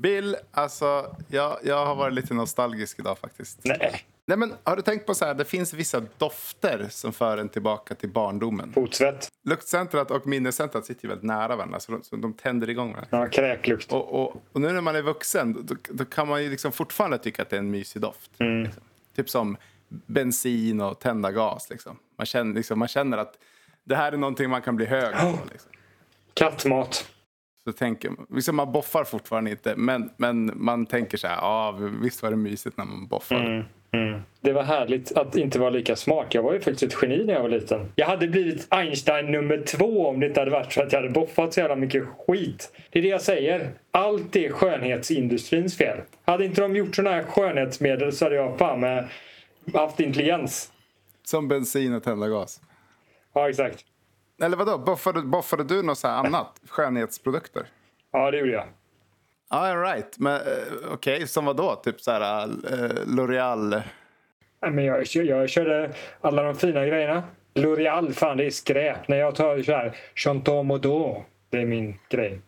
Bill, alltså jag, jag har varit lite nostalgisk idag faktiskt. Nej. Nej, men har du tänkt på så här, det finns vissa dofter som för en tillbaka till barndomen. Fotsvett. Luktcentrat och minnescentrat sitter ju väldigt nära varandra så de, så de tänder igång varandra. Ja, kräklukt. Och, och, och nu när man är vuxen då, då kan man ju liksom fortfarande tycka att det är en mysig doft. Liksom. Typ som bensin och tända gas. Liksom. Man, känner, liksom, man känner att det här är någonting man kan bli hög på. Liksom. Kattmat. Så tänker, liksom man boffar fortfarande inte men, men man tänker så här, ja visst var det mysigt när man boffade. Mm. Det var härligt att inte vara lika smart. Jag var ju faktiskt ett geni när jag var liten. Jag hade blivit Einstein nummer två om det inte hade varit så att jag hade boffat så jävla mycket skit. Det är det jag säger. Allt är skönhetsindustrins fel. Hade inte de gjort sådana här skönhetsmedel så hade jag fan med haft intelligens. Som bensin och tända gas. Ja, exakt. Eller vadå, boffade, boffade du något annat? Skönhetsprodukter? Ja, det gjorde jag. All right, men eh, okej, som vad då? Typ så här eh, L'Oreal? Nej, men jag, jag körde alla de fina grejerna. L'Oreal, fan det är skräp. När jag tar så här Chantal det är min grej.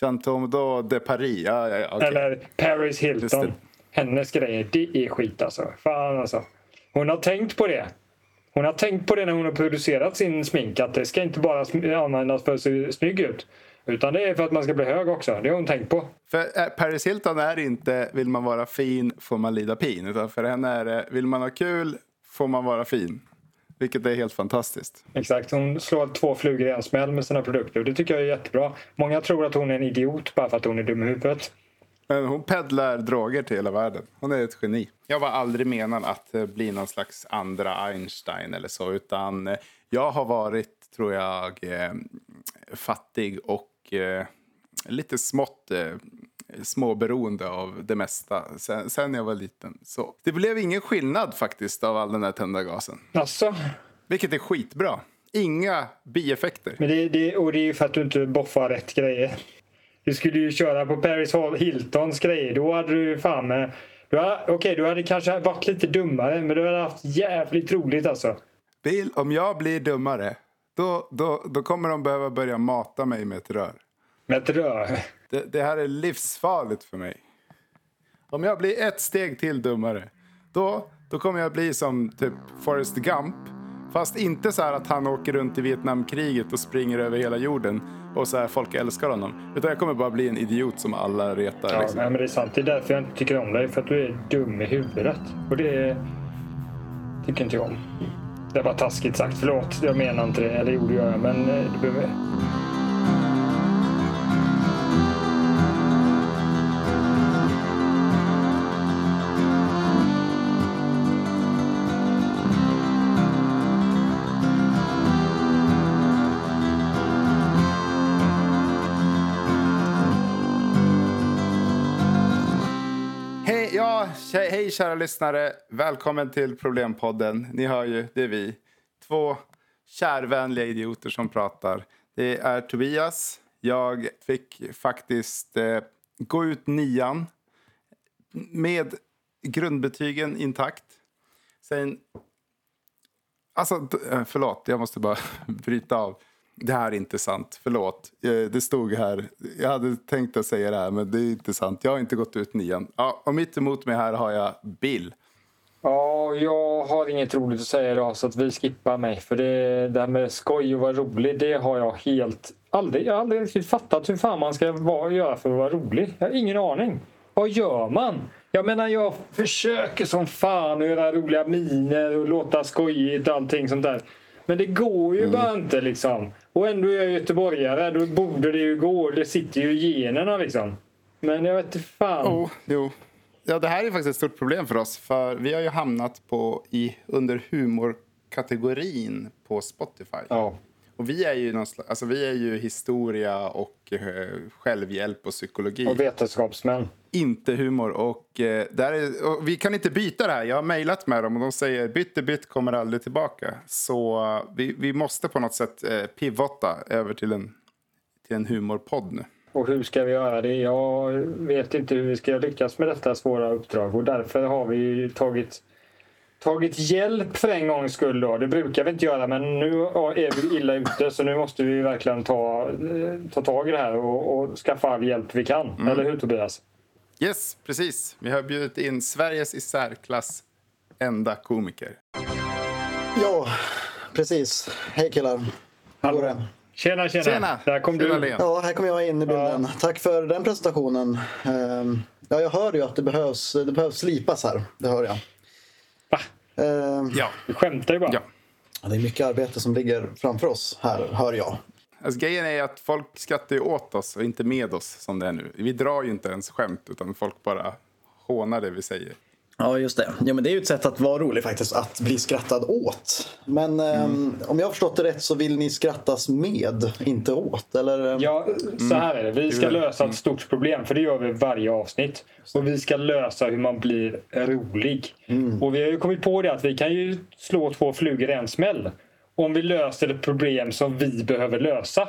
Chantomdo de Paris? Ja, ja, ja, okej. Eller Paris Hilton. Hennes grejer, det är skit alltså. Fan alltså. Hon har tänkt på det. Hon har tänkt på det när hon har producerat sin smink. Att det ska inte bara användas för att se snygg ut. Utan det är för att man ska bli hög också. Det har hon tänkt på. För eh, Paris Hilton är inte vill man vara fin får man lida pin. Utan för henne är det vill man ha kul får man vara fin. Vilket är helt fantastiskt. Exakt. Hon slår två flugor i en smäll med sina produkter. Det tycker jag är jättebra. Många tror att hon är en idiot bara för att hon är dum i huvudet. Men hon peddlar droger till hela världen. Hon är ett geni. Jag var aldrig menad att eh, bli någon slags andra Einstein eller så. Utan eh, jag har varit, tror jag, eh, fattig och lite smått småberoende av det mesta sen, sen jag var liten. Så det blev ingen skillnad faktiskt av all den här tända gasen. Alltså, Vilket är skitbra. Inga bieffekter. men det, det, och det är ju för att du inte boffar rätt grejer. Du skulle ju köra på Paris Hiltons grejer. Då hade du fan med... Hade, okej, du hade kanske varit lite dummare, men du hade haft jävligt roligt alltså. Bill, om jag blir dummare, då, då, då kommer de behöva börja mata mig med ett rör. Med ett rör. Det, det här är livsfarligt för mig. Om jag blir ett steg till dummare, då, då kommer jag bli som typ Forrest Gump. Fast inte så här att han åker runt i Vietnamkriget och springer över hela jorden och så här folk älskar honom. Utan jag kommer bara bli en idiot som alla retar. Ja, liksom. nej, men det är sant. Det är därför jag inte tycker om dig. För att du är dum i huvudet. Och det tycker inte jag om. Det var taskigt sagt. Förlåt, jag menar inte det. Eller gjorde jag, men eh, du behöver... hej kära lyssnare. Välkommen till Problempodden. Ni hör ju, det är vi. Två kärvänliga idioter som pratar. Det är Tobias. Jag fick faktiskt eh, gå ut nian med grundbetygen intakt. Sen... Alltså, eh, förlåt, jag måste bara bryta av. Det här är inte sant, förlåt. Eh, det stod här. Jag hade tänkt att säga det här, men det är inte sant. Jag har inte gått ut nian. Ja, och mitt emot mig här har jag Bill. Ja, jag har inget roligt att säga idag så att vi skippar mig. För det, det här med skoj och vara rolig, det har jag helt aldrig, jag har aldrig riktigt fattat hur fan man ska vara, göra för att vara rolig. Jag har ingen aning. Vad gör man? Jag menar, jag försöker som fan att göra roliga miner och låta skojigt och allting sånt där. Men det går ju bara inte liksom. Och ändå är jag göteborgare, då borde det ju gå. Det sitter ju i generna liksom. Men jag vet inte fan. Oh, jo. Ja, det här är faktiskt ett stort problem för oss. För vi har ju hamnat på, i, under humorkategorin på Spotify. Ja. Och vi är ju, någon slags, alltså vi är ju historia och eh, självhjälp och psykologi. Och vetenskapsmän. inte humor. Och, eh, där är, och vi kan inte byta det här. Jag har mejlat med dem och de säger bytte bytt kommer aldrig tillbaka. Så eh, vi, vi måste på något sätt pivotta över till en, till en humorpodd nu. Och hur ska vi göra det? Jag vet inte hur vi ska lyckas med detta svåra uppdrag och därför har vi tagit, tagit hjälp för en gångs skull. Då. Det brukar vi inte göra men nu är vi illa ute så nu måste vi verkligen ta, eh, ta tag i det här och, och skaffa all hjälp vi kan. Eller hur Tobias? Yes, precis. Vi har bjudit in Sveriges i särklass enda komiker. Ja, precis. Hej killar. Hur går det? Tjena, tjena. Tjena! Där kom Tjena, du. Len. Ja, här kommer jag in i bilden. Tack för den presentationen. Ehm, Ja, jag hör ju att det behövs, det behövs slipas här. Det hör jag. Ehm, Ja. Du skämtar ju bara. ja. Det är mycket arbete som ligger framför oss här, hör jag. Alltså, grejen är att folk skrattar ju åt oss och inte med oss som det är nu. Vi drar ju inte ens skämt utan folk bara hånar det vi säger. Ja, just det. Ja, men det är ju ett sätt att vara rolig faktiskt, att bli skrattad åt. Men ehm, om jag har förstått det rätt så vill ni skrattas med, inte åt? Eller? Ja, så här är det. Vi ska lösa ett stort problem, för det gör vi varje avsnitt. Och vi ska lösa hur man blir rolig. Och vi har ju kommit på det att vi kan ju slå två flugor i en smäll. Om vi löser ett problem som vi behöver lösa.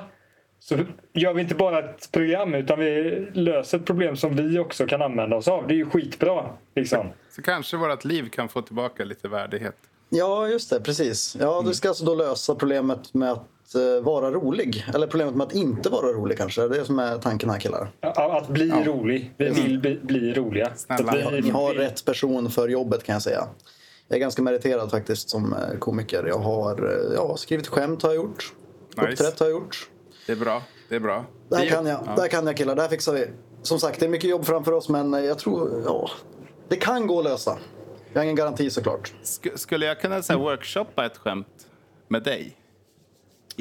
Så gör vi inte bara ett program utan vi löser ett problem som vi också kan använda oss av. Det är ju skitbra. Liksom. Så kanske vårt liv kan få tillbaka lite värdighet. Ja, just det. Precis. Ja, du ska alltså då lösa problemet med att eh, vara rolig. Eller problemet med att inte vara rolig kanske. Det är som är tanken här killar. Att bli rolig. Vi vill bli, bli roliga. Snälla. Så vi- Ni har rätt person för jobbet kan jag säga. Jag är ganska meriterad faktiskt som eh, komiker. Jag har eh, ja, skrivit skämt har jag gjort. Nice. Uppträtt har jag gjort. Det är bra. Det är bra. Här Vi- kan jag. Ja. Det här kan jag killar. Det här fixar vi. Som sagt, det är mycket jobb framför oss men jag tror, ja. Det kan gå att lösa. Jag har ingen garanti såklart. Sk- skulle jag kunna säga workshoppa ett skämt med dig?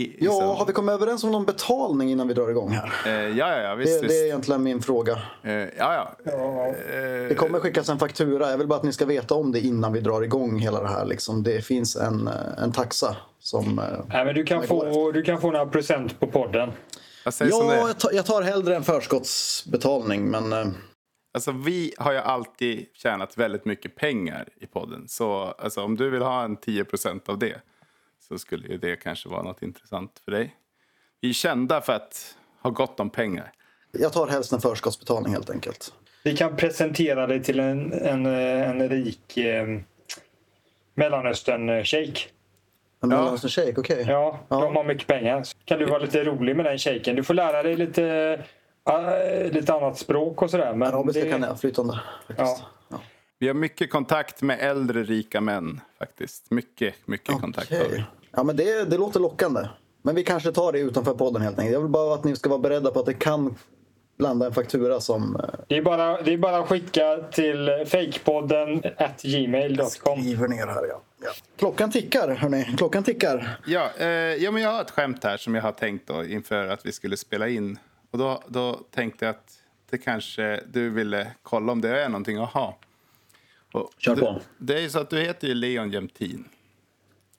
I, Ja, så- har vi kommit överens om någon betalning innan vi drar igång här? Eh, ja, ja, ja, visst. Det, det är egentligen min fråga. Eh, ja, ja. Eh, Det kommer skickas en faktura. Jag vill bara att ni ska veta om det innan vi drar igång hela det här. Liksom. Det finns en, eh, en taxa som... eh, Nej, men du, kan få, du kan få några procent på podden. jag Ja, jag tar, jag tar hellre en förskottsbetalning, men... eh, Alltså, vi har ju alltid tjänat väldigt mycket pengar i podden. Så alltså, om du vill ha en 10% av det så skulle ju det kanske vara något intressant för dig. Vi är kända för att ha gott om pengar. Jag tar helst en förskottsbetalning helt enkelt. Vi kan presentera dig till en, en, en rik eh, Mellanöstern-shejk. En Ja. mellanöstern shake, okej. Ja, de har mycket pengar. Så kan du vara lite rolig med den shejken. Du får lära dig lite, äh, lite annat språk och sådär. Men Arabiska det- kan jag flytande. Faktiskt. Ja. Vi har mycket kontakt med äldre rika män faktiskt. Mycket, mycket kontakt har vi. Ja, men det, det låter lockande. Men vi kanske tar det utanför podden helt enkelt. Jag vill bara att ni ska vara beredda på att det kan landa en faktura som... eh, Det är, bara, det är bara att skicka till fakepodden at gmail.com. Skriver ner här, ja. ja. Klockan tickar, hörni. Klockan tickar. Ja, eh, ja, men jag har ett skämt här som jag har tänkt då, inför att vi skulle spela in. Och då, då tänkte jag att det kanske du ville kolla om det är någonting att ha. Och Kör på. Det är ju så att du heter ju Leon Jämtin.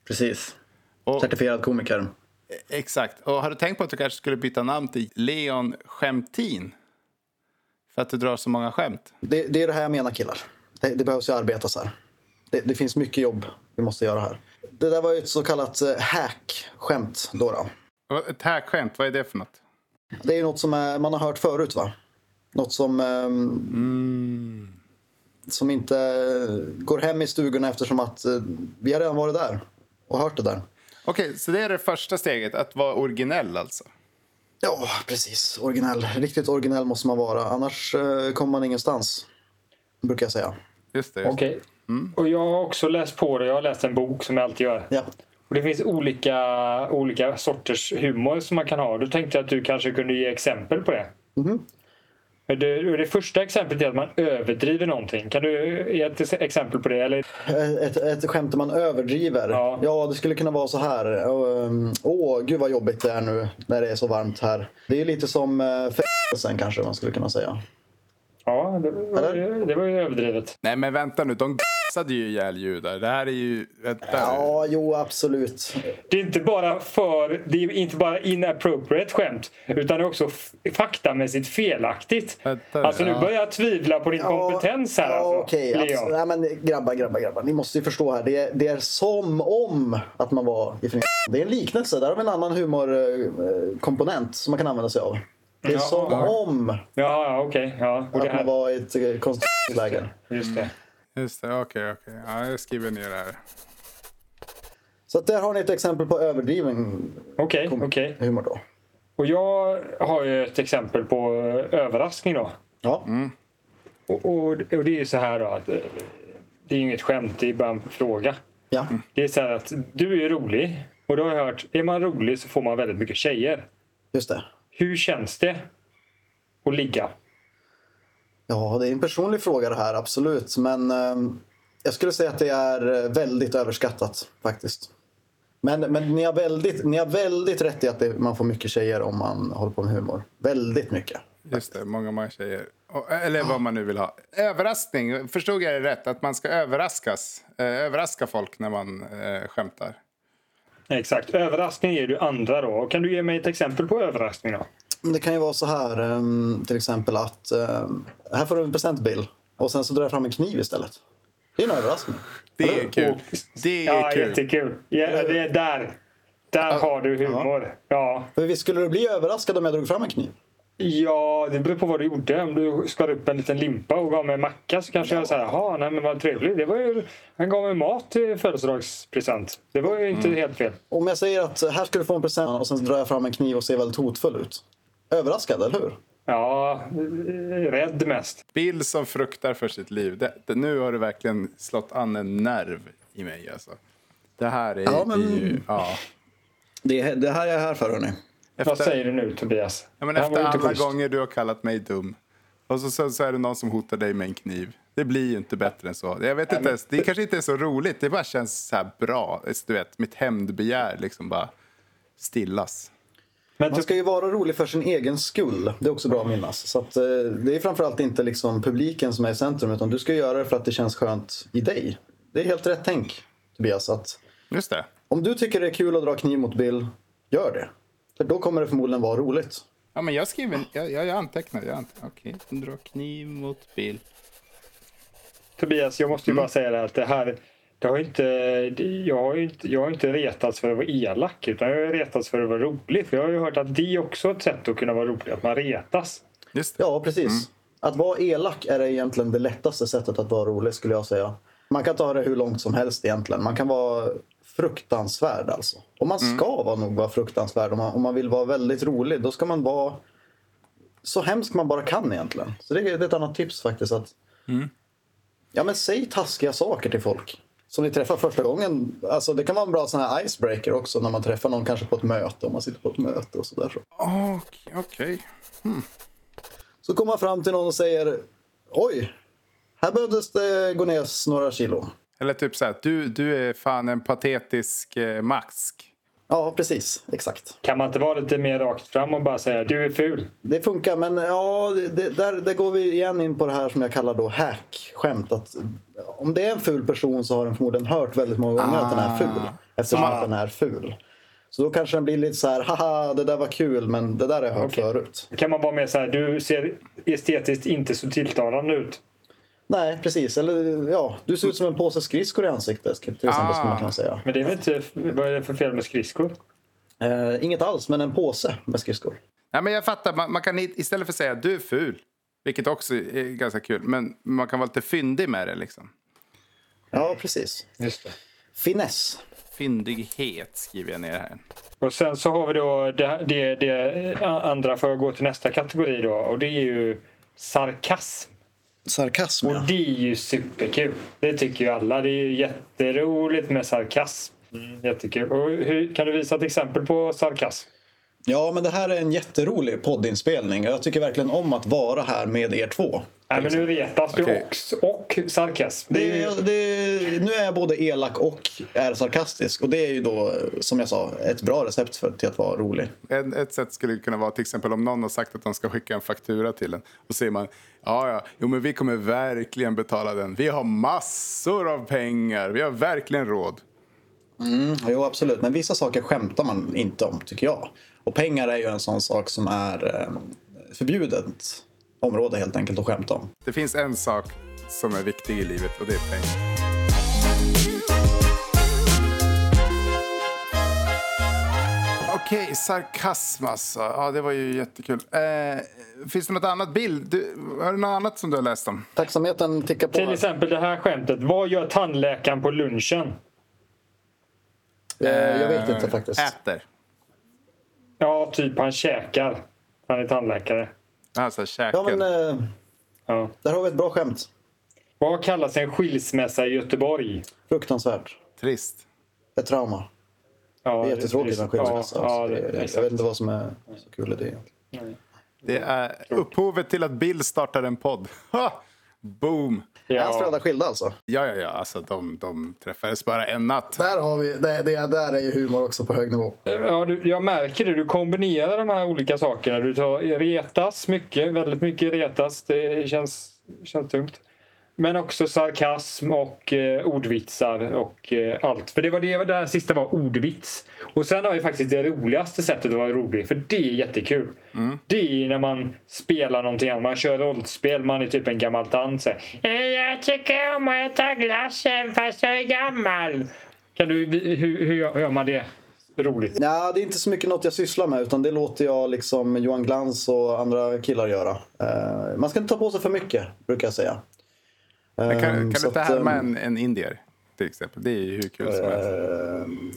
Precis. Och, Certifierad komiker. exakt. Och har du tänkt på att du kanske skulle byta namn till Leon Skämtin? För att du drar så många skämt. Det, det är det här jag menar killar. Det, det behövs ju arbetas här. Det, det finns mycket jobb vi måste göra här. Det där var ju ett så kallat eh, hack-skämt då. då. Ett hackskämt, vad är det för något? Det är ju något som är, man har hört förut va? Något som, ehm, som inte eh, går hem i stugorna eftersom att eh, vi har redan varit där och hört det där. Okej, så det är det första steget, att vara originell alltså. Ja, precis. Originell. Riktigt originell måste man vara. Annars eh, kommer man ingenstans. Brukar jag säga. Just det. Just. det. Okej. Och jag har också läst på det. Jag har läst en bok som jag alltid gör. Ja. Och det finns olika, olika sorters humor som man kan ha. Då tänkte jag att du kanske kunde ge exempel på det. Mhm. Det, det första exemplet är att man överdriver någonting. Kan du ge ett exempel på det? Eller, Ett, ett skämt där man överdriver. Ja. Ja. det skulle kunna vara så här. Ehm, Åh, gud vad jobbigt det är nu när det är så varmt här. Det är lite som uh, sen kanske man skulle kunna säga. ja, det, var ju- det var ju överdrivet. Nej men vänta nu, de g***sade ju ihjäl judar. Det här är ju... Vänta. Ja, jo absolut. Det är inte bara för det är inte bara inappropriate skämt utan det är också faktamässigt felaktigt. Vänta, Alltså nu ja. börjar jag tvivla på din kompetens här ja, alltså, okej. Absolut. Nej, men grabbar, grabbar, grabbar. Ni måste ju förstå här. Det är, det är som om att man var i Det är en liknelse. Där har vi en annan humorkomponent som man kan använda sig av. Det är Ja. som om Ja, ja okej. Ja, och det att man här, var i ett eh, koncentrationsläger. just det. Just det, okej, okej. Ja, jag skriver ner det här. Så att där har ni ett exempel på överdriven Okej, kom- okej. humor då. Och jag har ju ett exempel på överraskning då. Ja. och, och, och det är ju så här då att eh, det är ju inget skämt, det är bara en fråga. Ja. Det är så här att du är rolig och då har jag hört, är man rolig så får man väldigt mycket tjejer. Just det. Hur känns det att ligga? Ja, det är en personlig fråga det här, absolut. Men eh, jag skulle säga att det är eh, väldigt överskattat faktiskt. Men, men ni, har väldigt, ni har väldigt rätt i att det, man får mycket tjejer om man håller på med humor. Väldigt mycket. Just det, många, många tjejer. Och- Eller vad man nu vill ha. Överraskning, förstod jag det rätt? Att man ska överraskas. Eh, överraska folk när man eh, skämtar. Exakt. Överraskning ger du andra då. Kan du ge mig ett exempel på överraskning då? Det kan ju vara så här, eh, till exempel att eh, här får du en presentbild och sen så drar jag fram en kniv istället. Det är en överraskning. Det är kul. Det är ja, kul. jättekul. Ja, det är där. Där har du humor. Ja. För visst skulle du bli överraskad om jag drog fram en kniv? ja, det beror på vad du gjorde. Om du skar upp en liten limpa och gav mig en macka så kanske jag säger jaha, nej men vad trevligt. Det var ju, han gav mig mat till födelsedagspresent. Det var ju inte helt fel. Om jag säger att här ska du få en present och sen drar jag fram en kniv och ser väldigt hotfull ut. Överraskad, eller hur? Ja, rädd mest. Bill som fruktar för sitt liv. Det, det, nu har du verkligen slått an en nerv i mig. Alltså. Det här är, Ja, men- är ju... Ja. Det, det här är jag här för, hörni. Vad säger du nu Tobias? Ja, men efter alla schysst. gånger du har kallat mig dum. Och så, så, så är det någon som hotar dig med en kniv. Det blir ju inte bättre än så. Jag vet inte ens, det kanske inte är så roligt. Det bara känns så här bra. Du vet, mitt hämndbegär liksom bara stillas. Men Man du, ska ju vara rolig för sin egen skull. Det är också bra att minnas. Så att, eh, det är framförallt inte liksom publiken som är i centrum utan du ska göra det för att det känns skönt i dig. Det är helt rätt tänk, Tobias. Att Just det. om du tycker det är kul att dra kniv mot Bill, gör det. För då kommer det förmodligen vara roligt. Ja, men jag skriver, jag, jag, jag antecknar. Jag antecknar. Okej, dra kniv mot Bill. Tobias, jag måste ju Mm. bara säga det här att det här det har inte, jag, har ju inte, jag har inte retats för att vara elak utan jag har retats för att vara rolig. För jag har ju hört att det är också ett sätt att kunna vara rolig, att man retas. Ja, precis. Att vara elak är egentligen det lättaste sättet att vara rolig skulle jag säga. Man kan ta det hur långt som helst egentligen. Man kan vara fruktansvärd alltså. Och man ska vara nog vara fruktansvärd om man, om man vill vara väldigt rolig. Då ska man vara så hemsk man bara kan egentligen. Så det är det är ett annat tips faktiskt. Att, Ja men säg taskiga saker till folk. Som ni träffar första gången. Alltså, det kan vara en bra sån här icebreaker också när man träffar någon kanske på ett möte. Om man sitter på ett möte och sådär. Så. Okej. okej. Så kommer man fram till någon och säger Oj, här behövdes det gå ner några kilo. Eller typ så här, du, du är fan en patetisk eh, mask. Ja, precis. Exakt. Kan man inte vara lite mer rakt fram och bara säga du är ful? Det funkar, men ja, det, där, där går vi igen in på det här som jag kallar då hack-skämt. Att om det är en ful person så har den förmodligen hört väldigt många gånger att den är ful. Eftersom att den är ful. Så då kanske den blir lite så här, haha, det där var kul, men det där har jag hört Okej. förut. Kan man vara mer så här, du ser estetiskt inte så tilltalande ut. Nej, precis. Eller ja, du ser ut som en påse skridskor i ansiktet till exempel, Ah. man kunna säga. Men det är väl inte, vad är det för fel med skridskor? Eh, inget alls, men en påse med skridskor. Nej, men jag fattar, man, man kan istället för att säga du är ful, vilket också är ganska kul, men man kan vara lite fyndig med det liksom. Ja, precis. Just det. Finess. Fyndighet skriver jag ner här. Och sen så har vi då det, det, det andra för att gå till nästa kategori då och det är ju sarkasm. Sarkasm, Och ja. det är ju superkul. Det tycker ju alla. Det är ju jätteroligt med sarkasm. Mm, jättekul. Och hur, kan du visa ett exempel på sarkasm? Ja, men det här är en jätterolig poddinspelning. Jag tycker verkligen om att vara här med er två. Nej, men nu retas du också. Och sarkasm. Det är Det, det, nu är jag både elak och är sarkastisk. Och det är ju då, som jag sa, ett bra recept för, till att vara rolig. En, ett sätt skulle kunna vara till exempel om någon har sagt att de ska skicka en faktura till en. Och säger man, ja ja, jo men vi kommer verkligen betala den. Vi har massor av pengar, vi har verkligen råd. Jo, absolut. Men vissa saker skämtar man inte om, tycker jag. Och pengar är ju en sån sak som är eh, förbjudet område helt enkelt att skämta om. Det finns en sak som är viktig i livet och det är pengar. Okej, sarkasm alltså. Ja, det var ju jättekul. Eh, finns det något annat bild? Du, har du något annat som du har läst om? Tacksamheten tickar på. till här. exempel det här skämtet. Vad gör tandläkaren på lunchen? Eh, jag vet inte faktiskt. Äter. Ja, typ han käkar. Han är tandläkare. Alltså käken. Ja, men, eh, Ja. Där har vi ett bra skämt. Vad kallas en skilsmässa i Göteborg? Fruktansvärt. Trist. Ett trauma. Ja, Det är jättetråkigt med skilsmässa. Ja, alltså. ja, Det- det, jag vet inte vad som är så kul i det. Nej. Det är upphovet till att Bill startar en podd. Ha! Boom! Är hans Ja. föräldrar skilda alltså? Ja, ja, ja. Alltså, de, de träffades bara en natt. Där har vi, det, det där är ju humor också på hög nivå. Ja, du, jag märker det. Du kombinerar de här olika sakerna. Du tar retas mycket, väldigt mycket retas. Det känns, känns tungt. Men också sarkasm och eh, ordvitsar och eh, allt. För det var det, det här sista var ordvits. Och sen har vi faktiskt det roligaste sättet att vara rolig. För det är jättekul. Det är när man spelar någonting annat. Man kör rollspel. Man är typ en gammal tant. "Eh, Jag tycker om att äta glass även fast jag är gammal. Kan du, hur, hur gör- man det roligt? Ja, det är inte så mycket något jag sysslar med utan det låter jag liksom Johan Glans och andra killar göra. Eh, man ska inte ta på sig för mycket, brukar jag säga. Men kan, Ehm, kan så du inte att, härma ehm, en, en indier? Till exempel. Det är ju hur kul som helst.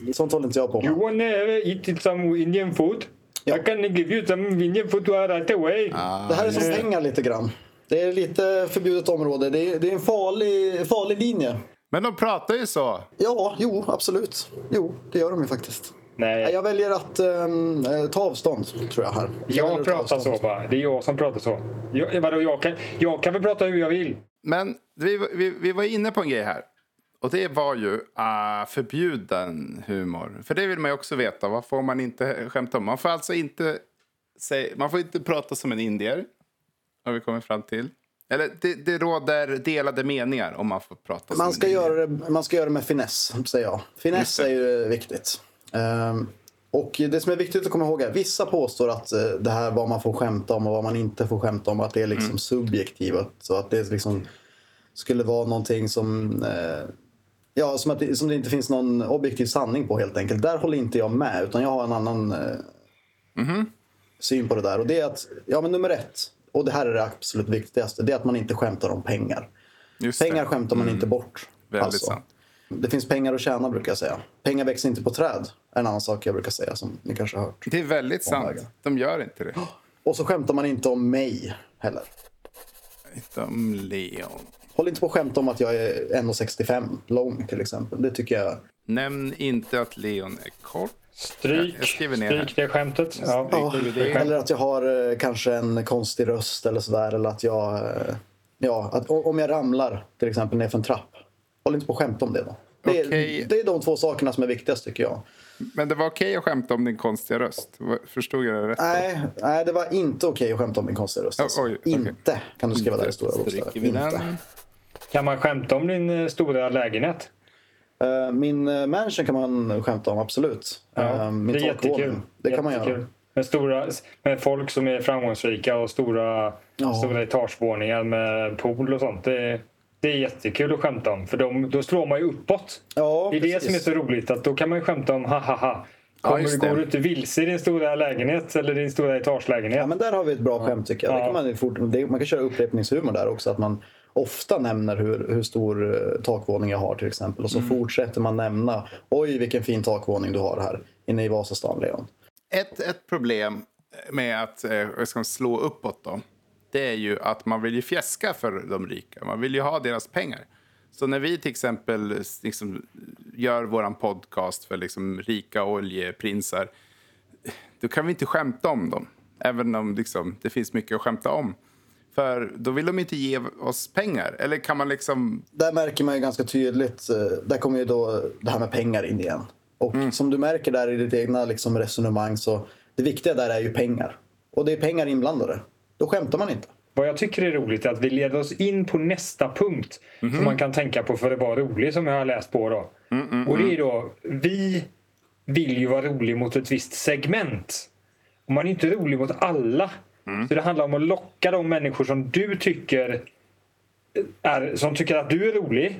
eh, Sånt håller inte jag på You med. wanna eat some Indian food? Ja. I can give you some Indian food right away. Ah, Det här är som Eh. pengar lite grann. Det är lite förbjudet område. Det är, det är en farlig, farlig linje. Men de pratar ju så. Ja, jo, absolut. Jo, det gör de ju faktiskt. Nej, Jag väljer att ehm, eh, ta avstånd, tror jag här. jag ta pratar så bara. Det är jag som pratar så. Jag, vadå, jag, kan, jag kan väl prata hur jag vill? Men vi, vi, vi var inne på en grej här. Och det var ju uh, förbjuden humor. För det vill man ju också veta. Vad får man inte skämta om? Man får alltså inte, säga, man får inte prata som en indier. Har vi kommit fram till. Eller det, det råder delade meningar om man får prata som Man en ska, indier. göra det, man ska göra det med finess, säger jag. Finess är ju viktigt. Ehm, och det som är viktigt att komma ihåg är vissa påstår att eh, det här vad man får skämta om och vad man inte får skämta om, att det är liksom Mm. subjektivt. Så att det liksom skulle vara någonting som... Eh, ja, som, att det, som det inte finns någon objektiv sanning på helt enkelt. Där håller inte jag med, utan jag har en annan eh, Mhm. syn på det där. Och det är att, ja men nummer ett, och det här är det absolut viktigaste, det är att man inte skämtar om pengar. Just Pengar det. Mm. skämtar man inte bort. Väldigt alltså. sant. Det finns pengar att tjäna brukar jag säga. Pengar växer inte på träd. är En annan sak jag brukar säga som ni kanske har hört. Det är väldigt sant. vägar. De gör inte det. Och så skämtar man inte om mig heller. Inte om Leon. Håll inte på att skämta om att jag är 1,65 lång till exempel. Det tycker jag. Nämn inte att Leon är kort. Stryk, Jag skriver ner stryk det skämtet. Ja. Ja, eller att jag har eh, kanske en konstig röst eller sådär. Eller att jag... eh, Ja, att om jag ramlar till exempel ner för en trapp. Håll inte på att skämta om det då. Det är, Okej. det är de två sakerna som är viktigast tycker jag. Men det var okej att skämta om din konstiga röst. Förstod jag det rätt? Nej, nej det var inte okej att skämta om min konstiga röst. Alltså. Oh, oj, okej. Inte kan du skriva där i stora bokstäver. Inte. Kan man skämta om din eh, stora lägenhet? Eh, Min uh, mansion kan man skämta om, absolut. Eh, min det är jättekul. Det kan man göra. Med, stora, med folk som är framgångsrika och stora, Ja. stora etagevåningar med pool och sånt. Det, det är jättekul att skämta om. För de, då slår man ju uppåt. Ja, det är det precis. som är så roligt. att Då kan man skämta om ha ha ha. Kommer det. går du inte vilse i din stora lägenhet eller din stora etagelägenhet? Ja, men där har vi ett bra skämt tycker jag. Det Ja. kan man, fort, det, man kan köra upprepningshumor där också. Att man ofta nämner hur, hur stor eh, takvåning jag har till exempel. Och så Mm. fortsätter man nämna. Oj, vilken fin takvåning du har här inne i Vasastan, Leon. Ett, ett problem med att eh, ska slå uppåt då. Det är ju att man vill ju fjäska för de rika. Man vill ju ha deras pengar. Så när vi till exempel liksom, gör våran podcast för liksom, rika oljeprinsar. Då kan vi inte skämta om dem. Även om liksom, det finns mycket att skämta om. För då vill de inte ge oss pengar. Eller kan man liksom... Där märker man ju ganska tydligt. eh, Där kommer ju då det här med pengar in igen. Och Mm. som du märker där i ditt egna liksom, resonemang så det viktiga där är ju pengar. Och det är pengar inblandade. Då skämtar man inte. Vad jag tycker är roligt är att vi leder oss in på nästa punkt som man kan tänka på för att vara rolig som jag har läst på. Då. Och det är då, vi vill ju vara rolig mot ett visst segment. Och man är inte rolig mot alla. Så det handlar om att locka de människor som du tycker är, som tycker att du är rolig.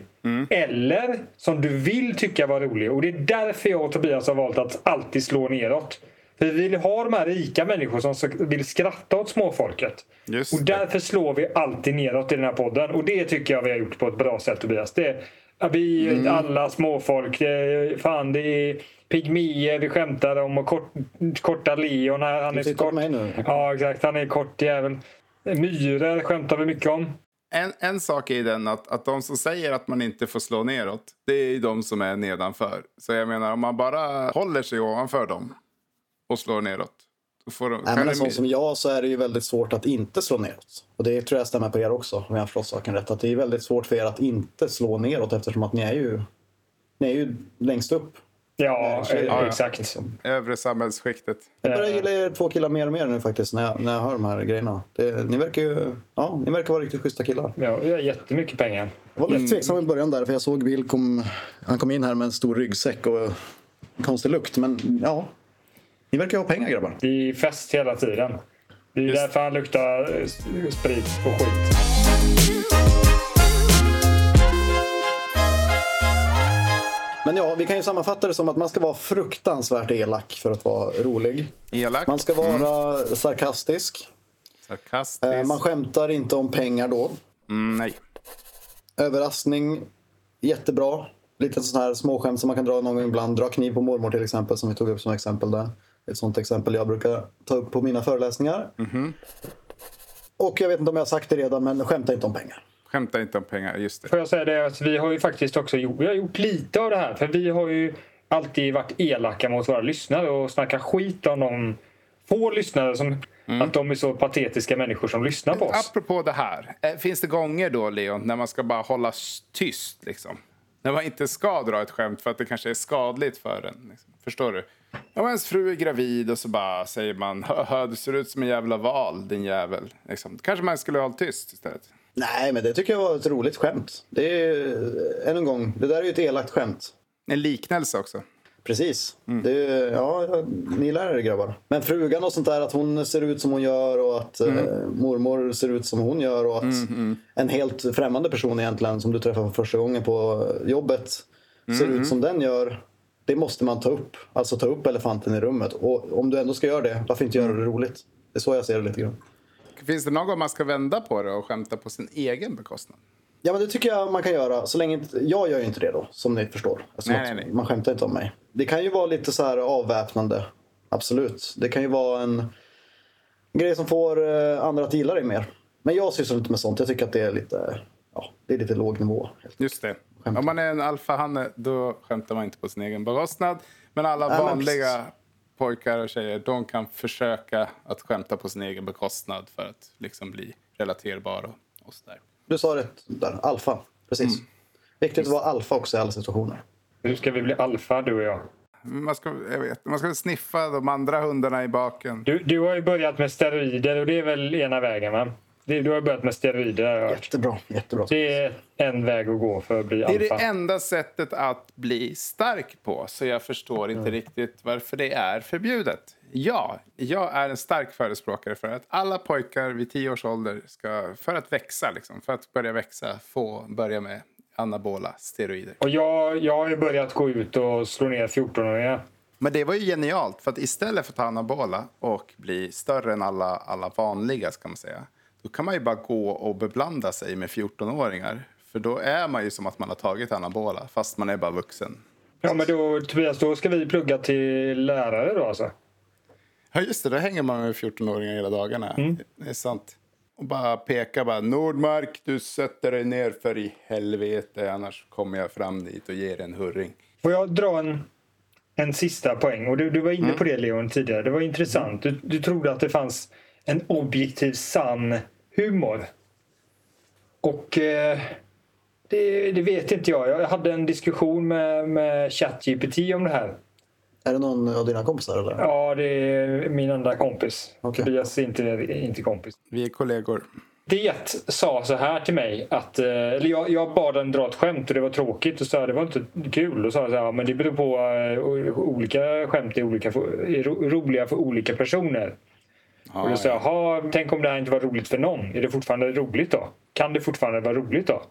Eller som du vill tycka var rolig. Och det är därför jag och Tobias har valt att alltid slå neråt. För vi vill ha de här rika människor som vill skratta åt småfolket. Just och därför slår vi alltid neråt i den här podden. Och det tycker jag vi har gjort på ett bra sätt Tobias. Det, ja, vi, Mm. alla småfolk, det, är- fan det är pygméer vi skämtar om och kort, korta Leon. här, Han Du är så kort. Ja exakt, han är kort jävel. Myror skämtar vi mycket om. En, en sak är den att, att de som säger att man inte får slå neråt, det är ju de som är nedanför. Så jag menar, om man bara håller sig ovanför dem och slår neråt. Då får de, Nej, men en sån som jag så är det ju väldigt svårt att inte slå neråt. Och det tror jag stämmer på er också, om jag har förstått saken rätt. Att det är väldigt svårt för er att inte slå neråt eftersom att ni är ju, ni är ju längst upp. Ja, eh, ja, ja. exakt. övre samhällsskiktet. Jag börjar gilla er två killar mer och mer nu faktiskt när jag, när jag hör de här grejerna. Det, ni, verkar ju, ja, ni verkar vara riktigt schyssta killar. Ja, vi har jättemycket pengar. Jag var lite tveksam i början där för jag såg Bill kom, han kom in här med en stor ryggsäck och en konstig lukt. Men ja, ni verkar ha pengar grabbar. Det är fest hela tiden. Det är Just- därför han luktar eh, sprit och skit. Men ja, vi kan ju sammanfatta det som att man ska vara fruktansvärt elak för att vara rolig. Elak. Man ska vara sarkastisk. Sarkastisk. Eh, Man skämtar inte om pengar då. mm, nej. Överraskning, jättebra. Lite sån här småskämt som man kan dra någon gång ibland. Dra kniv på mormor till exempel, som vi tog upp som exempel där. Ett sånt exempel jag brukar ta upp på mina föreläsningar. Och jag vet inte om jag har sagt det redan, men skämta inte om pengar. Skämta inte om pengar. Just det. Får jag säga det att vi har ju faktiskt också gjort, vi har gjort lite av det här. För vi har ju alltid varit elaka mot våra lyssnare och snackat skit om de få lyssnare som att de är så patetiska människor som lyssnar på oss. Apropå det här. eh, Finns det gånger då, Leon, när man ska bara hålla tyst? Liksom? När man inte ska dra ett skämt för att det kanske är skadligt för en. Liksom. Förstår du? Om ens fru är gravid och så bara säger man du ser ut som en jävla val, din jävel. Liksom. Kanske man skulle hålla tyst istället. Nej, men det tycker jag var ett roligt skämt. Det är, än en gång, det där är ju ett elakt skämt. En liknelse också. Precis. Det är, ja, ni lär er grabbar. Men frugan och sånt där, att hon ser ut som hon gör och att eh, mormor ser ut som hon gör och att en helt främmande person egentligen som du träffar för första gången på jobbet ser ut som den gör. Det måste man ta upp. Alltså ta upp elefanten i rummet. Och om du ändå ska göra det, varför inte göra det roligt? Det är så jag ser det lite grann. Finns det någon gång man ska vända på det och skämta på sin egen bekostnad? Ja, men det tycker jag man kan göra. Så länge jag gör ju inte det då, som ni förstår. Alltså Nej, nej, nej. Man skämtar inte om mig. Det kan ju vara lite så här avväpnande. Absolut. Det kan ju vara en grej som får eh, andra att gilla dig mer. Men jag sysslar inte med sånt. Jag tycker att det är lite, ja, det är lite låg nivå. Just det. Om man är en alfahanne då skämtar man inte på sin egen bekostnad. Men alla Nej, men vanliga pojkar och tjejer de kan försöka att skämta på sin egen bekostnad för att liksom bli relaterbara och sådär. Du sa rätt där. Alfa. Precis. Viktigt att vara alfa också i alla situationer. Nu ska vi bli alfa du och jag. Man ska, jag vet, man ska sniffa de andra hundarna i baken. Du, du har ju börjat med steroider och det är väl ena vägen va? Det- Du har börjat med steroider har jag hört. Jättebra. Jättebra. Det är en väg att gå för att bli Det är det alfa. enda sättet att bli stark på. Så jag förstår inte riktigt varför det är förbjudet. Ja, jag är en stark förespråkare för att alla pojkar vid tio års ålder ska, för att växa, liksom, för att börja växa, få börja med anabola steroider. Och jag, jag har ju börjat gå ut och slå ner 14-åringar. Men det var ju genialt, för att istället för att ta anabola och bli större än alla, alla vanliga, ska man säga, då kan man ju bara gå och beblanda sig med 14-åringar. För då är man ju som att man har tagit anabola, fast man är bara vuxen. Ja men då Tobias, då ska vi plugga till lärare då alltså? Ja, just det. Då hänger man med 14-åringar hela dagarna. Det är sant. Och bara peka bara Nordmark, du sätter dig ner för i helvete annars kommer jag fram dit och ger en hurring. Får jag dra en, en sista poäng? Och du, du var inne på det Leon tidigare. Det var intressant. Du, du trodde att det fanns en objektiv sann humor. Och eh, det, det vet inte jag. Jag hade en diskussion med, med ChatGPT om det här. Är det någon av dina kompisar eller? Ja, det är min enda kompis. Okej. Tobias är inte, inte kompis. Vi är kollegor. Det sa så här till mig att, eh, eller jag, jag bad den dra ett skämt och det var tråkigt och sa det var inte kul. Och sa så här, ja, men det beror på eh, olika skämt är, olika, för- är ro, roliga för olika personer. Och då sa jag, "Jaha, tänk om det här inte var roligt för någon. Är det fortfarande roligt då? Kan det fortfarande vara roligt då?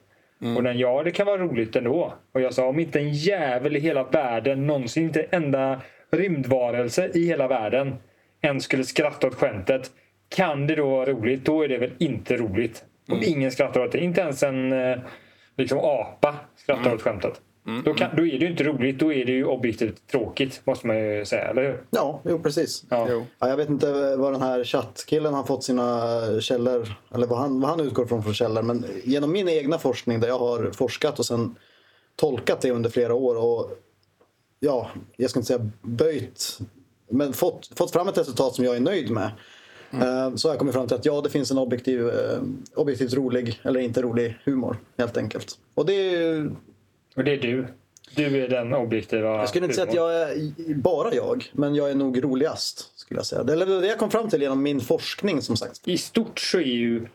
Och den, ja det kan vara roligt ändå. Och jag sa, om inte en jävel i hela världen, någonsin inte en enda rymdvarelse i hela världen ens skulle skratta åt skämtet. Kan det då vara roligt? Då är det väl inte roligt. Om ingen skrattar åt det. Inte ens en eh, liksom apa skrattar åt skämtet. Då, kan, då är det ju inte roligt. Då är det ju objektivt tråkigt, måste man ju säga. Eller hur? Ja, jo precis. Ja. Jo. Ja, jag vet inte var den här chattkillen har fått sina källor, eller vad han, vad han utgår från för källor. Men genom min egna forskning där jag har forskat och sen tolkat det under flera år och ja, jag ska inte säga böjt, men fått, fått fram ett resultat som jag är nöjd med. Eh, Så har jag kommit fram till att ja, det finns en objektiv, eh, objektivt rolig, eller inte rolig, humor helt enkelt. Och det är ju Och det är du. Du är den objektiva jag skulle inte säga att jag är bara jag, men jag är nog roligast. Skulle jag säga. Det är det jag kom fram till genom min forskning som sagt. I stort så är ju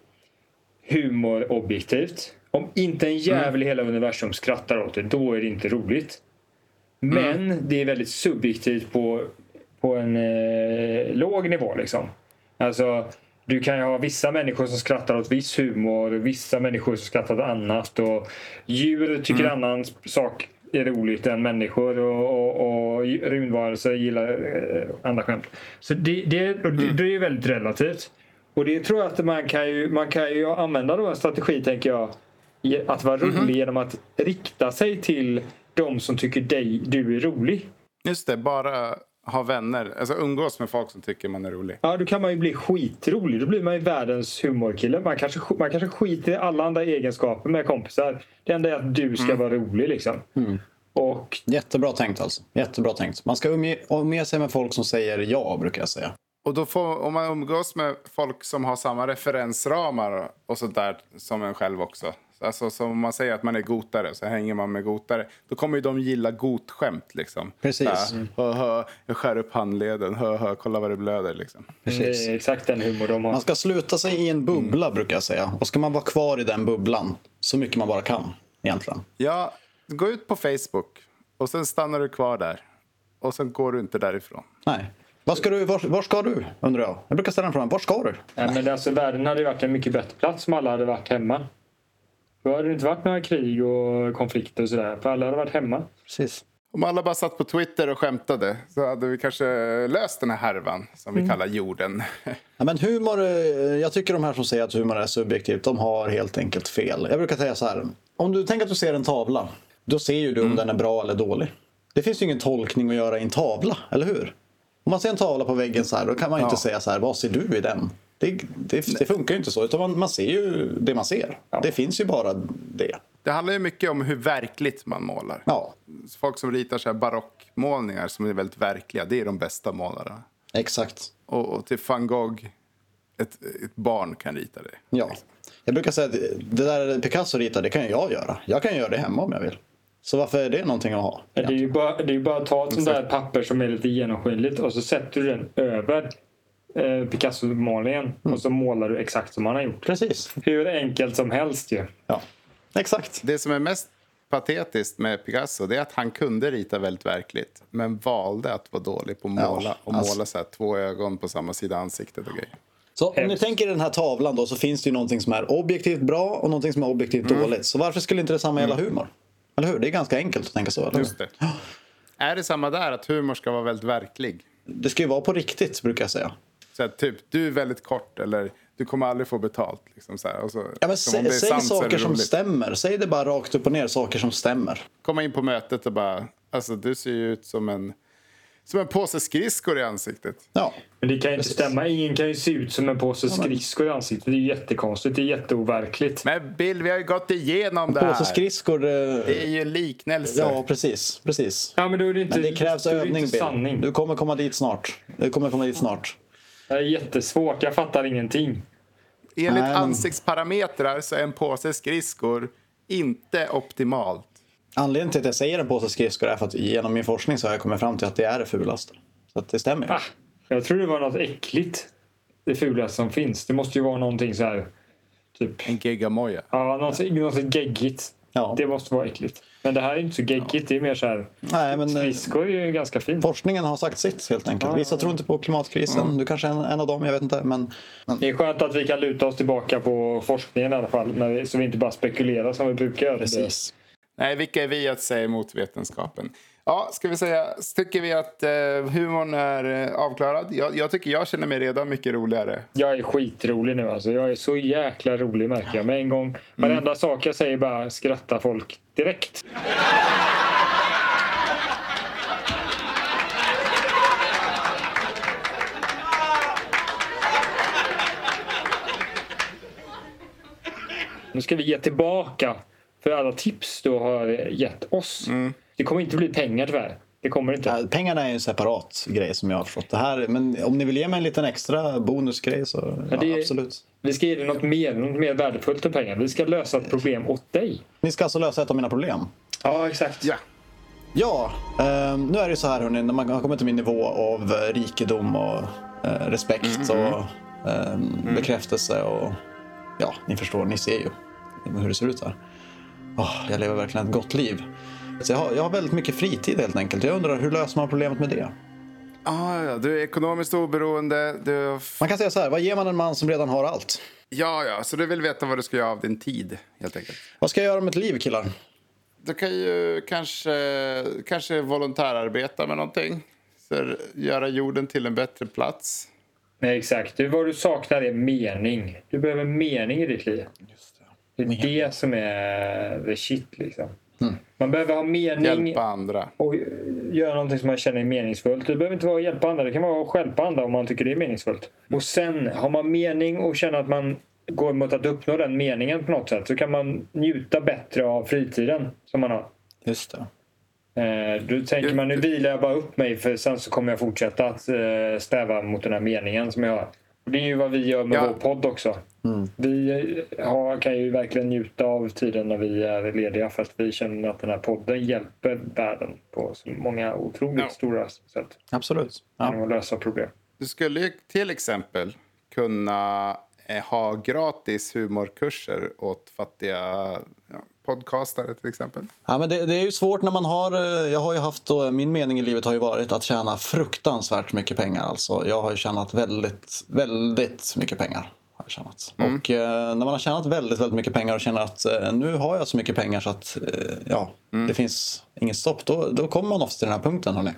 humor objektivt. Om inte en jävel i hela universum skrattar åt det, då är det inte roligt. Men det är väldigt subjektivt på, på en eh, låg nivå. Liksom. Alltså, du kan ju ha vissa människor som skrattar åt viss humor vissa människor som skrattar åt annat. Och djur tycker annan sak är roligt än människor och, och, och rymdvarelser gillar eh, andra skämt. Så det, det, och det, är ju väldigt relativt. Och det tror jag att man kan ju, man kan ju använda då en strategi, tänker jag, att vara rolig genom att rikta sig till de som tycker dig, du är rolig. Just det, bara ha vänner. Alltså umgås med folk som tycker man är rolig. Ja, då kan man ju bli skitrolig. Då blir man ju världens humorkille. Man kanske, man kanske skiter i alla andra egenskaper med kompisar. Det enda är att du ska vara rolig liksom. Och Jättebra tänkt alltså. Jättebra tänkt. Man ska umge, umge sig med folk som säger ja, brukar jag säga. Och då får, om man umgås med folk som har samma referensramar och sådär som en själv också. Alltså som om man säger att man är gotare så hänger man med gotare. Då kommer ju de gilla gotskämt liksom. Precis. Så här, hö, hö, jag skär upp handleden. Hö, hö, kolla vad det blöder liksom. det Precis. är exakt den humor de har. Man ska sluta sig i en bubbla, brukar jag säga. Och ska man vara kvar i den bubblan så mycket man bara kan, egentligen. Ja, gå ut på Facebook och sen stannar du kvar där. Och sen går du inte därifrån. Nej. Vad ska du, var, var ska du, undrar jag. Jag brukar ställa den frågan. Var ska du? Nej, men alltså, världen hade ju varit en mycket bättre plats om alla hade varit hemma. Då hade det inte varit några krig och konflikter och sådär. För alla hade varit hemma. Precis. Om alla bara satt på Twitter och skämtade så hade vi kanske löst den här härvan som vi kallar jorden. Ja, men humor, eh, jag tycker de här som säger att humor är subjektivt, de har helt enkelt fel. Jag brukar säga så här. Om du tänker att du ser en tavla, då ser ju du om den är bra eller dålig. Det finns ju ingen tolkning att göra i en tavla, eller hur? Om man ser en tavla på väggen så här, då kan man ju inte Ja. säga så här, vad ser du i den? Det, det, det funkar ju inte så, utan man, man ser ju det man ser. Det finns ju bara det. Det handlar ju mycket om hur verkligt man målar. Ja, Folk som ritar så här barockmålningar som är väldigt verkliga, det är de bästa målarna. exakt. Och, och till van Gogh, ett, ett barn kan rita det. Ja. Jag brukar säga att det där Picasso ritar, det kan jag göra. Jag kan göra det hemma om jag vill. Så varför är det någonting att ha? Det är ju bara, det är ju bara att ta ett sånt där papper som är lite genomskinligt och så sätter du den över eh, Picasso-målningen och så målar du exakt som han har gjort. Precis. Hur enkelt som helst ju. Ja, exakt. Det som är mest patetiskt med Picasso det är att han kunde rita väldigt verkligt men valde att vara dålig på att Ja, måla. och alltså- måla så här, två ögon på samma sida ansiktet och grejer. Så om ni tänker den här tavlan då så finns det ju någonting som är objektivt bra och någonting som är objektivt dåligt. Så varför skulle inte detsamma gälla humor? Eller hur? Det är ganska enkelt att tänka så. Eller? Just det. Är det samma där, att humor ska vara väldigt verklig? Det ska ju vara på riktigt brukar jag säga. Så här, typ, du är väldigt kort eller du kommer aldrig få betalt. Liksom så här. Och så, Ja, men säg sant så är saker det som stämmer. Säg det bara rakt upp och ner, saker som stämmer. Komma in på mötet och bara, alltså du ser ju ut som en, som en påse skridskor i ansiktet. Ja, Men det kan ju inte Precis. stämma. Ingen kan ju se ut som en påse skridskor i ansiktet. Det är jättekonstigt. Det är jätteoverkligt. Men Bill, vi har ju gått igenom det här. påse skridskor. eh, Det är ju liknelse. Ja, precis. precis. Ja, men då är det inte, Men det krävs då är det övning, inte Bill. sanning. Du kommer komma dit snart. Du kommer komma dit snart. Det är jättesvårt. Jag fattar ingenting. Enligt Nej, ansiktsparametrar så är en påse skridskor inte optimalt. Anledningen till att jag säger en påse skridskor är för att genom min forskning så har jag kommit fram till att det är det fulaste. Så att det stämmer ju. Ah, jag tror det var något äckligt. Det fulaste som finns. Det måste ju vara någonting så här. Typ. En gigamoja. Ja, något, något geggigt. Ja. Det måste vara äckligt. Men det här är inte så geggigt. Det är mer så här. Nej, men eh, är ju ganska fint. forskningen har sagt sitt helt enkelt. Vissa tror inte på klimatkrisen. Du kanske är en, en av dem, jag vet inte. Men, men Det är skönt att vi kan luta oss tillbaka på forskningen i alla fall. När vi, så vi inte bara spekulerar som vi brukar göra. precis. Nej, vilka är vi att säga emot vetenskapen? Ja, ska vi säga, tycker vi att eh, humorn är eh, avklarad? Jag, jag, tycker jag känner mig redan mycket roligare. Jag är skitrolig nu alltså. Jag är så jäkla rolig märker jag. Med en gång, mm. varenda sak jag säger bara skrattar folk direkt. Nu ska vi ge tillbaka för alla tips du har gett oss. Mm. Det kommer inte bli pengar tyvärr. Det kommer inte. Ja, pengarna är en separat grej som jag har förstått. Det här, men om ni vill ge mig en liten extra bonusgrej så ja, det är- absolut. Vi ska ge dig något mer, något mer värdefullt än pengar. Vi ska lösa ett problem åt dig. Ni ska alltså lösa ett av mina problem. Ja, exakt. Ja. Ja, eh, nu är det så här hörni, när man har kommit till min nivå av eh, rikedom och eh, respekt och eh, bekräftelse och ja, ni förstår, ni ser ju hur det ser ut här. Åh, jag lever verkligen ett gott liv. Så jag, har, jag har väldigt mycket fritid helt enkelt. Jag undrar, hur löser man problemet med det? Ah, ja, du är ekonomiskt oberoende. Du... Man kan säga så här, vad ger man en man som redan har allt? Ja, ja, så du vill veta vad du ska göra av din tid, helt enkelt. Vad ska jag göra med ett liv killar? Du kan ju kanske, kanske volontärarbeta med någonting. Så göra jorden till en bättre plats. Nej, exakt. Du, vad du saknar är mening. Du behöver mening i ditt liv. Det är det som är the shit liksom. Man behöver ha mening Hjälpa andra. och göra någonting som man känner är meningsfullt. Det behöver inte vara att hjälpa andra. Det kan vara att stjälpa andra om man tycker det är meningsfullt. Och sen har man mening och känner att man går mot att uppnå den meningen på något sätt så kan man njuta bättre av fritiden som man har. Just det. Eh, Då tänker man nu vilar jag bara upp mig för sen så kommer jag fortsätta att eh, sträva mot den här meningen som jag har. Och Det är ju vad vi gör med Ja. vår podd också. Vi eh, har, kan ju verkligen njuta av tiden när vi är lediga för att vi känner att den här podden hjälper världen på så många otroligt Ja. stora sätt. Absolut. Genom Ja. att lösa problem. Du skulle ju till exempel kunna eh, ha gratis humorkurser åt fattiga ja, podcastare till exempel. Ja, men det, det är ju svårt när man har, eh, jag har ju haft då, min mening i livet har ju varit att tjäna fruktansvärt mycket pengar. Alltså, jag har ju tjänat väldigt, väldigt mycket pengar. Har jag tjänat. Och eh, när man har tjänat väldigt, väldigt mycket pengar och känner att eh, nu har jag så mycket pengar så att eh, ja, det finns inget stopp. Då, då kommer man ofta till den här punkten. Hörni.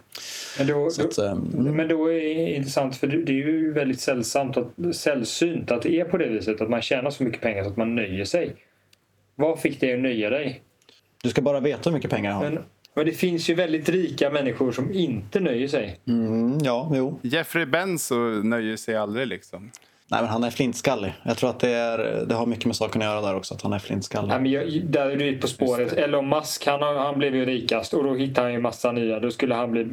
Men då, Så att, då, eh, men då är det intressant för det är ju väldigt sällsamt att, sällsynt att det är på det viset att man tjänar så mycket pengar så att man nöjer sig. Vad fick dig att nöja dig? du ska bara veta hur mycket pengar jag har. Men, men det finns ju väldigt rika människor som inte nöjer sig. Mm, ja, jo. Jeffrey Benzo nöjer sig aldrig liksom. Nej, men han är flintskallig. Jag tror att det, är, det har mycket med saken att göra där också, att han är flintskallig. Nej, men jag, där är du på spåret. Elon Musk han, har- han blev ju rikast och då hittade han ju massa nya. Då skulle han bli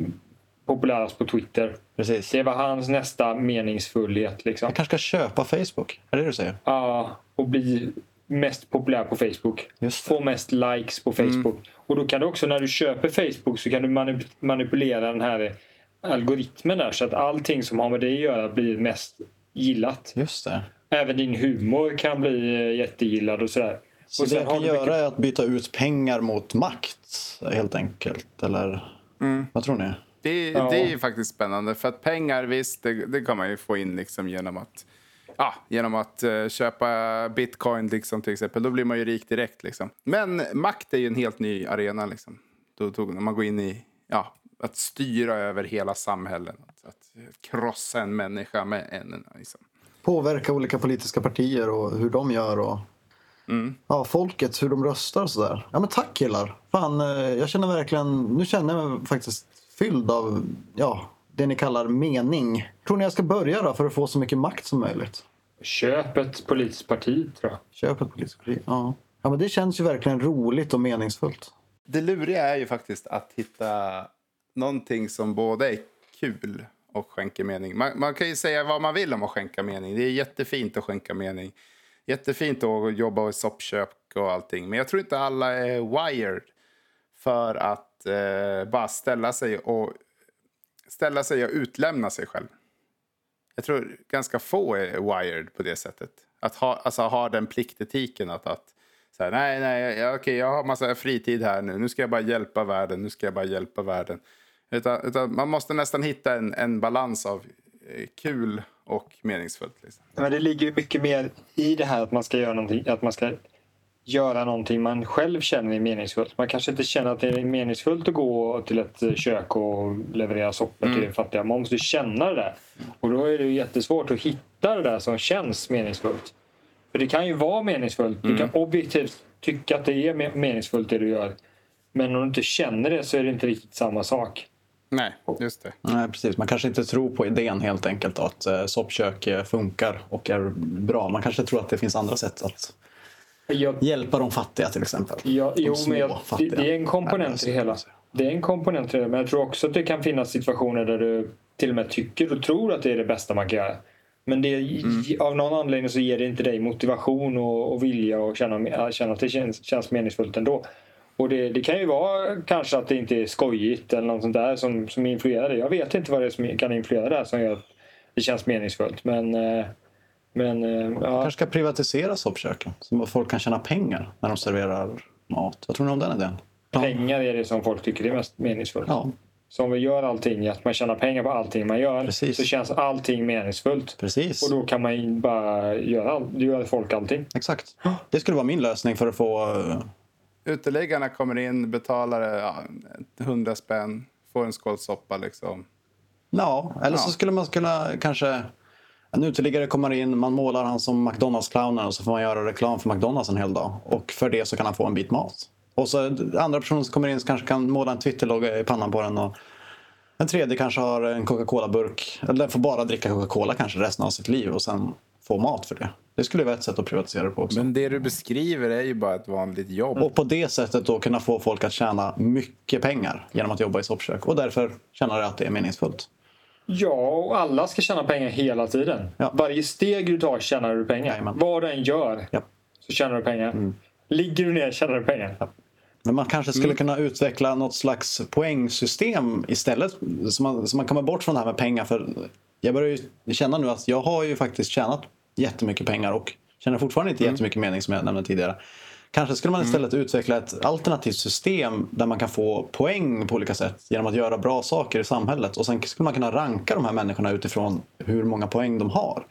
populärast på Twitter. Precis. Det var hans nästa meningsfullhet. Liksom. Jag kanske ska köpa Facebook. Är det det du säger? Ja, och bli mest populär på Facebook. Just det. Få mest likes på Facebook. Och då kan du också när du köper Facebook så kan du manip- manipulera den här algoritmen där så att allting som har med det att göra blir mest gillat. Just det. Även din humor kan bli eh, jättegillad och sådär. Så och det jag kan göra mycket- är att byta ut pengar mot makt helt enkelt? Eller vad tror ni? Det, Ja. det är ju faktiskt spännande. För att pengar, visst, det, det kan man ju få in liksom genom att, ja, genom att eh, köpa bitcoin liksom, till exempel. Då blir man ju rik direkt. Liksom. Men makt är ju en helt ny arena. Liksom. Då, då, när man går in i ja, att styra över hela samhällen. Att, att krossa en människa med en... Liksom. Påverka olika politiska partier och hur de gör och ja, folket, hur de röstar och sådär. Ja men tack killar. Fan, eh, jag känner verkligen, nu känner jag mig faktiskt fylld av, ja, det ni kallar mening. Tror ni jag ska börja då för att få så mycket makt som möjligt? Köp ett politiskt parti tror jag. Köp ett politiskt parti. Ja. ja, men det känns ju verkligen roligt och meningsfullt. Det luriga är ju faktiskt att hitta någonting som både är kul och skänker mening. Man, man kan ju säga vad man vill om att skänka mening. Det är jättefint att skänka mening. Jättefint att jobba i soppkök och allting. Men jag tror inte alla är wired för att eh, bara ställa sig och ställa sig och utlämna sig själv. Jag tror ganska få är wired på det sättet. Att ha, alltså, ha den pliktetiken att, att så här, nej, nej, jag, okej, jag har massa fritid här nu. Nu ska jag bara hjälpa världen. Nu ska jag bara hjälpa världen. Utan, utan man måste nästan hitta en, en balans av eh, kul och meningsfullt. Liksom. Men det ligger mycket mer i det här att man ska göra någonting, att man ska göra någonting man själv känner är meningsfullt. Man kanske inte känner att det är meningsfullt att gå till ett eh, kök och leverera soppor till fattiga. Man måste känna det där. Och då är det ju jättesvårt att hitta det där som känns meningsfullt. För det kan ju vara meningsfullt. Du kan objektivt tycka att det är me- meningsfullt det du gör. Men om du inte känner det så är det inte riktigt samma sak. Nej, just det. Nej, precis. Man kanske inte tror på idén helt enkelt att eh, soppkök eh, funkar och är bra. Man kanske tror att det finns andra sätt att Jag, hjälpa de fattiga till exempel. ja, De jo, små men jag, det, fattiga. det är en komponent i det hela. Det är en komponent i det. Men jag tror också att det kan finnas situationer där du till och med tycker och tror att det är det bästa man kan göra. Men det, Mm. av någon anledning så ger det inte dig motivation och, och vilja och känna, känna att det känns, känns meningsfullt ändå. Och det, det kan ju vara kanske att det inte är skojigt eller något sånt där som, som influerar det. Jag vet inte vad det är som kan influera det här som gör att det känns meningsfullt. Men, eh, men eh, ja. kanske ska privatisera soppköken. Så att folk kan tjäna pengar när de serverar mat. Vad tror ni om den idén? Ja. pengar är det som folk tycker är mest meningsfullt. Ja, Så om vi gör allting, att man tjänar pengar på allting man gör, Precis. så känns allting meningsfullt. precis. Och då kan man bara göra, all- gör folk allting. Exakt. Det skulle vara min lösning för att få... eh, Uteliggarna kommer in, betalar ja, 100 spänn, får en skål soppa liksom. Ja, eller så Ja. skulle man kunna kanske... En uteliggare kommer in, man målar han som McDonalds-clownen och så får man göra reklam för McDonalds en hel dag. Och för det så kan han få en bit mat. Och så andra personer som kommer in så kanske kan måla en Twitter-logga i pannan på den. Och en tredje kanske har en Coca-Cola-burk. Eller den får bara dricka Coca-Cola kanske resten av sitt liv och sen få mat för det. Det skulle vara ett sätt att privatisera det på också. Men det du beskriver är ju bara ett vanligt jobb. Och på det sättet då kunna få folk att tjäna mycket pengar genom att jobba i soppkök. Och därför känna att det är meningsfullt. Ja, och alla ska tjäna pengar hela tiden. Ja. Varje steg du tar tjänar du pengar. Jajamän. Vad du än gör Ja. så tjänar du pengar. Mm. Ligger du ner tjänar du pengar. Men man kanske skulle kunna utveckla något slags poängsystem istället. Så man, så man kommer bort från det här med pengar. För jag börjar ju känna nu att jag har ju faktiskt tjänat jättemycket pengar och känner fortfarande inte jättemycket mening som jag nämnde tidigare. Kanske skulle man istället utveckla ett alternativt system där man kan få poäng på olika sätt genom att göra bra saker i samhället. Och sen skulle man kunna ranka de här människorna utifrån hur många poäng de har.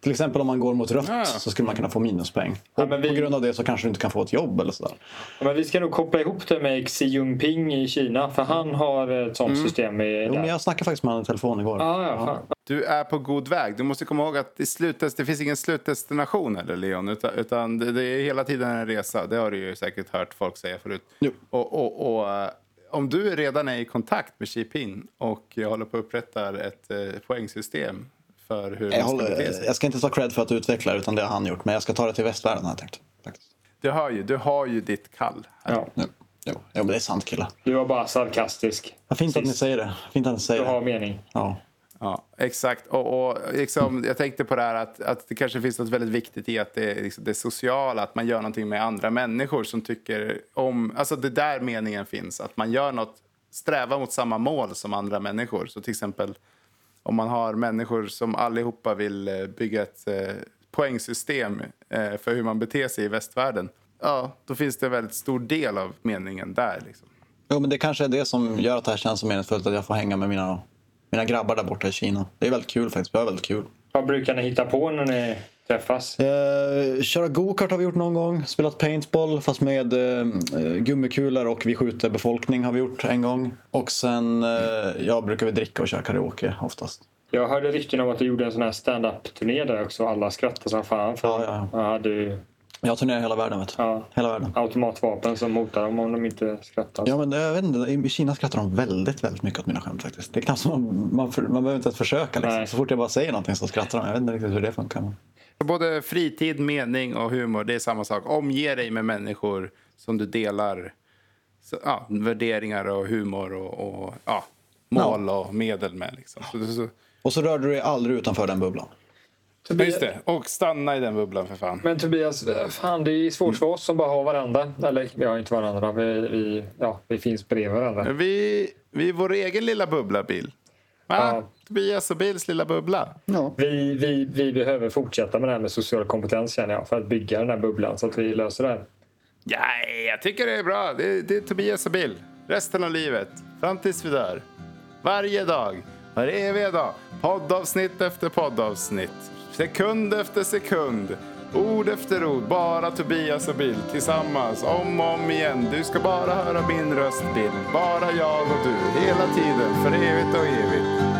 Till exempel om man går mot rött Ja. så skulle man kunna få minuspoäng. Ja, Och men vi- på grund av det så kanske du inte kan få ett jobb eller sådär. Ja, Men vi ska nog koppla ihop det med Xi Jinping i Kina. För han har ett sånt system. I, Jo, där. men jag snackade faktiskt med honom i telefon igår. Ja, ja, fan. Du är på god väg. Du måste komma ihåg att i slutet, det finns ingen slutdestination eller Leon. Utan, utan det, det är hela tiden en resa. Det har du ju säkert hört folk säga förut. Jo. Och, och, och eh, om du redan är i kontakt med Xi Jinping och håller på att upprätta ett eh, poängsystem för hur Jag, man ska bete håller, sig. jag ska inte ta cred för att utveckla utan det har han gjort. Men jag ska ta det till västvärlden har jag tänkt. Faktiskt. Du har ju, du har ju ditt kall. Här. Ja. Jo, jo. det är sant killar. Du var bara sarkastisk. Vad fint att ni säger det. Fint att ni säger Du har det. mening. Ja. Ja, exakt. Och, och liksom, jag tänkte på det här att, att det kanske finns något väldigt viktigt i att det, är liksom det sociala, att man gör någonting med andra människor som tycker om... Alltså det där meningen finns, att man gör något, strävar mot samma mål som andra människor. Så till exempel om man har människor som allihopa vill eh, bygga ett eh, poängsystem eh, för hur man beter sig i västvärlden. Ja, då finns det en väldigt stor del av meningen där. Liksom. Jo, men det kanske är det som gör att det här känns så meningsfullt. Att jag får hänga med mina, mina grabbar där borta i Kina. Det är väldigt kul faktiskt. Det är väldigt kul. Vad brukar ni hitta på när ni träffas? Eh, köra go-kart har vi gjort någon gång. Spelat paintball fast med eh, gummikulor och vi skjuter befolkning har vi gjort en gång. Och sen eh, ja, brukar vi dricka och köra karaoke oftast. Jag hörde rykten om att du gjorde en sån här stand-up-turné där också. Alla skrattade som fan. För Ja, ja, Jag hade ju Jag turnerar hela världen vet du. ja, Hela världen. automatvapen som hotar dem om de inte skrattar. Ja, men jag vet inte, I Kina skrattar de väldigt, väldigt mycket åt mina skämt faktiskt. Det är knappt man, man, man behöver inte ens försöka. Liksom. Så fort jag bara säger någonting så skrattar de. Jag vet inte riktigt hur det funkar. Både fritid, mening och humor, det är samma sak. Omge dig med människor som du delar så, ja, värderingar och humor och, och ja, mål och medel med. Liksom. Så, så, Och så rör du dig aldrig utanför den bubblan. ja, just det. Och stanna i den bubblan för fan. Men Tobias, fan det är svårt för oss som bara har varandra. Eller vi har inte varandra. Vi, vi, ja, vi finns bredvid varandra. Vi, vi är vår egen lilla bubbla, Bill. Va? Ja. Tobias och Bills lilla bubbla. Ja. Vi, vi, vi behöver fortsätta med det här med social kompetens känner jag. För att bygga den här bubblan så att vi löser det här. Ja, jag tycker det är bra. Det, det är Tobias och Bill. Resten av livet. Fram tills vi dör. Varje dag. Var eviga dag. Poddavsnitt efter poddavsnitt. Sekund efter sekund. Ord efter ord. Bara Tobias och Bill tillsammans. Om och om igen. Du ska bara höra min röst Bill. Bara jag och du. Hela tiden. För evigt och evigt.